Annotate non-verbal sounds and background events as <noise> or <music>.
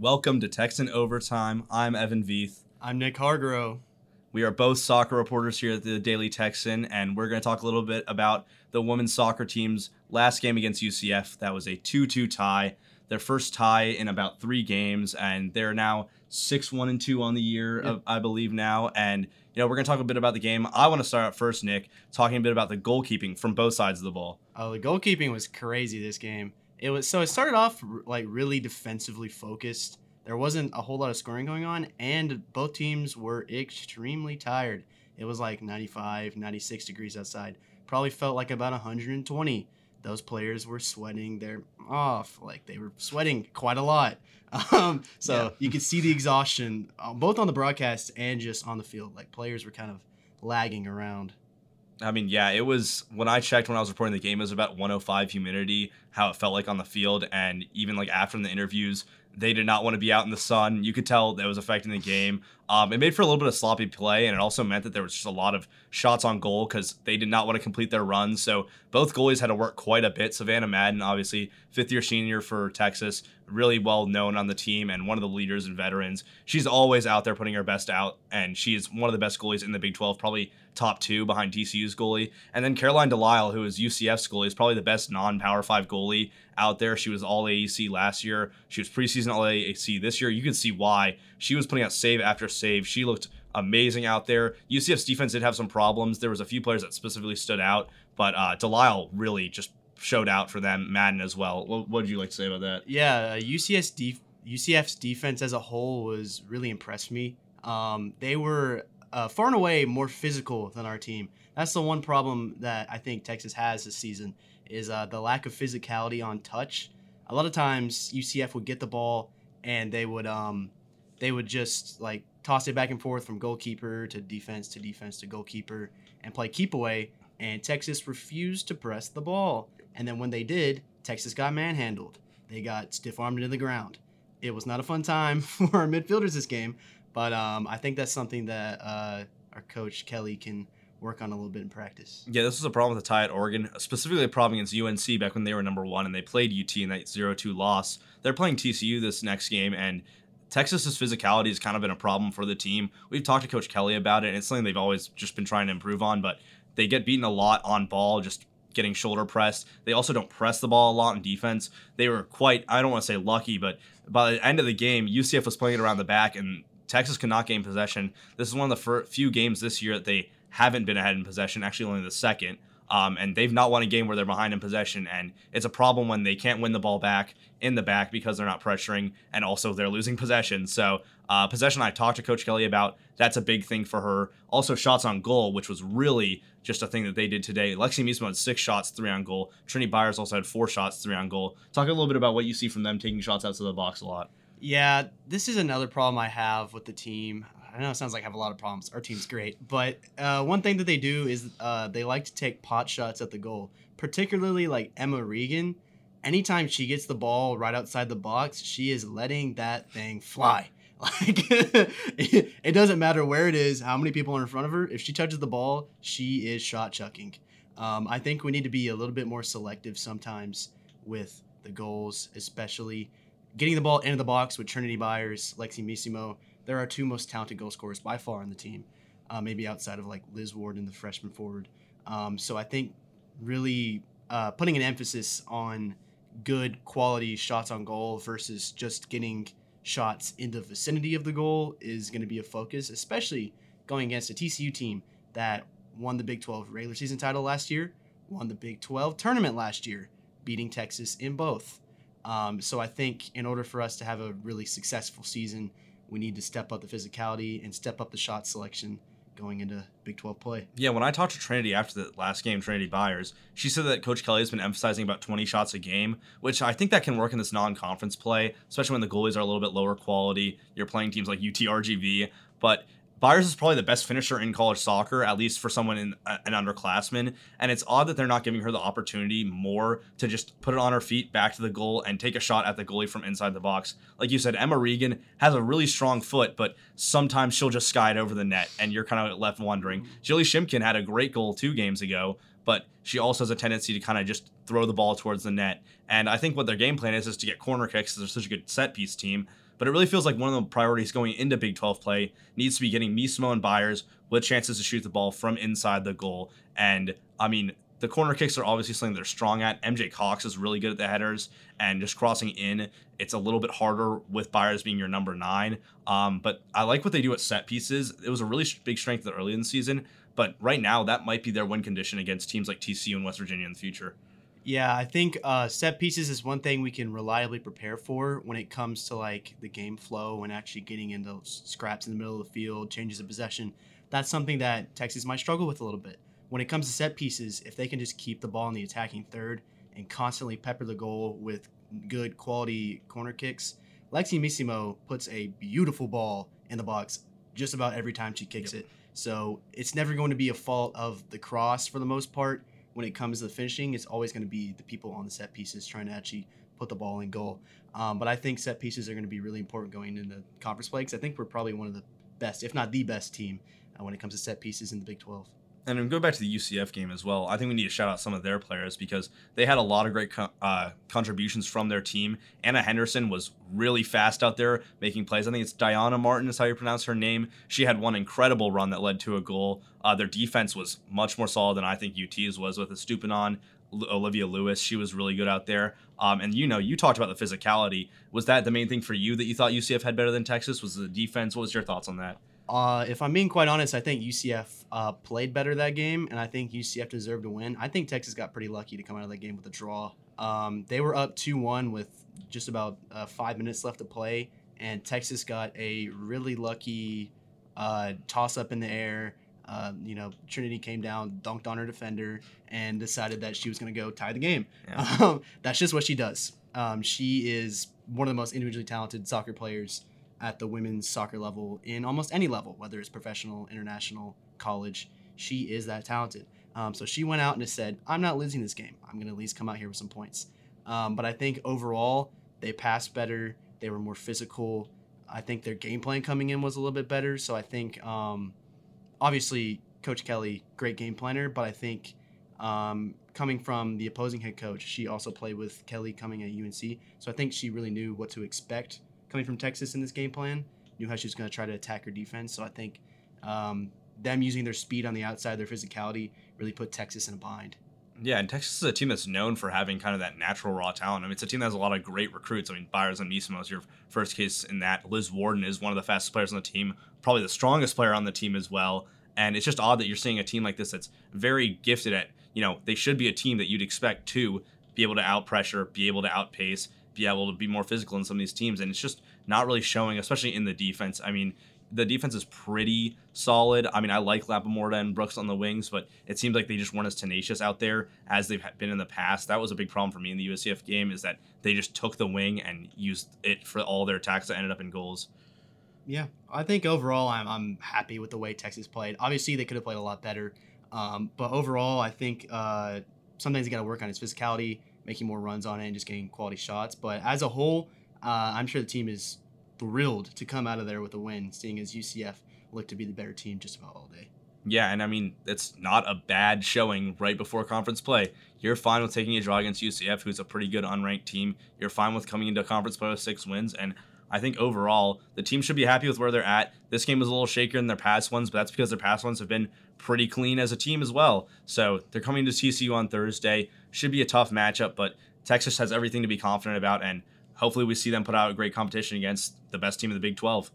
Welcome to Texan Overtime. I'm Evan Vieth. I'm Nick Hargrove. We are both soccer reporters here at the Daily Texan, and we're going to talk a little bit about the women's soccer team's last game against UCF. That was a 2 2 tie, their first tie in about three games, and they're now 6 1 and 2 on the year, Yep. I believe now. And, you know, we're going to talk a bit about the game. I want to start out first, Nick, talking a bit about the goalkeeping from both sides of the ball. Oh, the goalkeeping was crazy this game. It was so it started off r- like really defensively focused. There wasn't a whole lot of scoring going on, and both teams were extremely tired. It was like 95, 96 degrees outside. Probably felt like about 120. Those players were sweating their off. Like they were sweating quite a lot. <laughs> Um, so Yeah. you could see the exhaustion uh, both on the broadcast and just on the field. Like players were kind of lagging around. I mean, yeah, it was when I checked when I was reporting the game, it was about 105 humidity, how it felt like on the field. And even like after the interviews, they did not want to be out in the sun. You could tell that was affecting the game. Um, it made for a little bit of sloppy play, and it also meant that there was just a lot of shots on goal because they did not want to complete their runs. So both goalies had to work quite a bit. Savannah Madden, obviously, fifth year senior for Texas, really well known on the team and one of the leaders and veterans. She's always out there putting her best out, and she's one of the best goalies in the Big 12, probably top two behind TCU's goalie. And then Caroline Delisle, who is UCF's goalie, is probably the best non Power 5 goalie out there. She was all AAC last year. She was preseason all AAC this year. You can see why. She was putting out save after save. She looked amazing out there. UCF's defense did have some problems. There was a few players that specifically stood out, but uh, Delisle really just showed out for them. Madden as well. What would you like to say about that? Yeah, uh, def- UCF's defense as a whole was really impressed me. Um, they were uh, far and away more physical than our team. That's the one problem that I think Texas has this season is uh, the lack of physicality on touch. A lot of times UCF would get the ball and they would um, they would just like toss it back and forth from goalkeeper to defense to defense to goalkeeper and play keep away. And Texas refused to press the ball. And then when they did, Texas got manhandled. They got stiff armed into the ground. It was not a fun time <laughs> for our midfielders this game, but um, I think that's something that uh, our coach Kelly can work on a little bit in practice. Yeah, this was a problem with the tie at Oregon, specifically a problem against UNC back when they were number one and they played UT in that 0 2 loss. They're playing TCU this next game, and Texas's physicality has kind of been a problem for the team. We've talked to Coach Kelly about it, and it's something they've always just been trying to improve on, but they get beaten a lot on ball, just getting shoulder pressed. They also don't press the ball a lot in defense. They were quite, I don't want to say lucky, but by the end of the game, UCF was playing it around the back, and Texas could not gain possession. This is one of the few games this year that they haven't been ahead in possession, actually only the second. Um, and they've not won a game where they're behind in possession, and it's a problem when they can't win the ball back in the back because they're not pressuring, and also they're losing possession. So uh, possession, I talked to Coach Kelly about. That's a big thing for her. Also shots on goal, which was really just a thing that they did today. Lexi Missimo had six shots, three on goal. Trinity Byers also had four shots, three on goal. Talk a little bit about what you see from them taking shots outside the box a lot. Yeah, this is another problem I have with the team. I know it sounds like I have a lot of problems. Our team's great, but uh, one thing that they do is uh, they like to take pot shots at the goal, particularly like Emma Regan. Anytime she gets the ball right outside the box, she is letting that thing fly. <laughs> Like <laughs> it, doesn't matter where it is, how many people are in front of her. If she touches the ball, she is shot chucking. Um, I think we need to be a little bit more selective sometimes with the goals, especially getting the ball into the box with Trinity Byers, Lexi Missimo. They're our two most talented goal scorers by far on the team, uh, maybe outside of like Liz Ward and the freshman forward. Um, so I think really uh, putting an emphasis on good quality shots on goal versus just getting shots in the vicinity of the goal is going to be a focus, especially going against a TCU team that won the Big 12 regular season title last year, won the Big 12 tournament last year, beating Texas in both. Um, so I think in order for us to have a really successful season, we need to step up the physicality and step up the shot selection going into Big 12 play. Yeah, when I talked to Trinity after the last game, Trinity Byers, she said that Coach Kelly has been emphasizing about 20 shots a game, which I think that can work in this non-conference play, especially when the goalies are a little bit lower quality. You're playing teams like UTRGV, but Byers is probably the best finisher in college soccer, at least for someone in uh, an underclassman. And it's odd that they're not giving her the opportunity more to just put it on her feet, back to the goal, and take a shot at the goalie from inside the box. Like you said, Emma Regan has a really strong foot, but sometimes she'll just sky it over the net, and you're kind of left wondering. Jilly Shimkin had a great goal two games ago, but she also has a tendency to kind of just throw the ball towards the net. And I think what their game plan is is to get corner kicks. They're such a good set piece team. But it really feels like one of the priorities going into Big 12 play needs to be getting Missimo and Byers with chances to shoot the ball from inside the goal. And I mean, the corner kicks are obviously something they're strong at. MJ Cox is really good at the headers and just crossing in. It's a little bit harder with Byers being your number nine. Um, but I like what they do at set pieces. It was a really big strength early in the season, but right now that might be their win condition against teams like TCU and West Virginia in the future. Yeah, I think uh, set pieces is one thing we can reliably prepare for when it comes to like the game flow and actually getting into scraps in the middle of the field, changes of possession. That's something that Texas might struggle with a little bit when it comes to set pieces, if they can just keep the ball in the attacking third and constantly pepper the goal with good quality corner kicks, Lexi Missimo puts a beautiful ball in the box just about every time she kicks yep. it. So it's never going to be a fault of the cross for the most part. When it comes to the finishing, it's always going to be the people on the set pieces trying to actually put the ball in goal. Um, but I think set pieces are going to be really important going into conference play because I think we're probably one of the best, if not the best team, uh, when it comes to set pieces in the Big 12 and then go back to the UCF game as well. I think we need to shout out some of their players because they had a lot of great co- uh, contributions from their team. Anna Henderson was really fast out there making plays. I think it's Diana Martin is how you pronounce her name. She had one incredible run that led to a goal. Uh, their defense was much more solid than I think UT's was with Estupiñán. Olivia Lewis, she was really good out there. Um, and you know, you talked about the physicality. Was that the main thing for you that you thought UCF had better than Texas? Was the defense? What was your thoughts on that? Uh, if I'm being quite honest, I think UCF uh, played better that game, and I think UCF deserved to win. I think Texas got pretty lucky to come out of that game with a draw. Um, they were up 2 1 with just about uh, five minutes left to play, and Texas got a really lucky uh, toss up in the air. Uh, you know, Trinity came down, dunked on her defender, and decided that she was going to go tie the game. Yeah. <laughs> Um, that's just what she does. Um, she is one of the most individually talented soccer players at the women's soccer level in almost any level, whether it's professional, international, college. She is that talented. Um, so she went out and said, I'm not losing this game. I'm going to at least come out here with some points. Um, but I think overall, they passed better. They were more physical. I think their game plan coming in was a little bit better. So I think, um, obviously, Coach Kelly, great game planner, but I think um, coming from the opposing head coach, she also played with Kelly coming at UNC. So I think she really knew what to expect coming from Texas in this game plan, knew how she was going to try to attack her defense. So I think um, them using their speed on the outside, their physicality, really put Texas in a bind. Yeah, and Texas is a team that's known for having kind of that natural raw talent. I mean, it's a team that has a lot of great recruits. I mean, Byers and Missimo is your first case in that. Liz Warden is one of the fastest players on the team, probably the strongest player on the team as well. And it's just odd that you're seeing a team like this that's very gifted at, you know, they should be a team that you'd expect to be able to out pressure, be able to outpace, be able to be more physical in some of these teams. And it's just not really showing, especially in the defense. I mean, the defense is pretty solid. I mean, I like Lapamorta and Brooks on the wings, but it seems like they just weren't as tenacious out there as they've been in the past. That was a big problem for me in the USCF game is that they just took the wing and used it for all their attacks that ended up in goals. Yeah, I think overall I'm, I'm happy with the way Texas played. Obviously, they could have played a lot better, um, but overall, I think uh, sometimes you got to work on his physicality making more runs on it and just getting quality shots. But as a whole, uh, I'm sure the team is thrilled to come out of there with a win, seeing as UCF looked to be the better team just about all day. Yeah, and I mean, it's not a bad showing right before conference play. You're fine with taking a draw against UCF, who's a pretty good unranked team. You're fine with coming into conference play with six wins. And I think overall, the team should be happy with where they're at. This game was a little shakier than their past ones, but that's because their past ones have been pretty clean as a team as well. So they're coming to TCU on Thursday. Should be a tough matchup, but Texas has everything to be confident about, and hopefully we see them put out a great competition against the best team in the Big 12.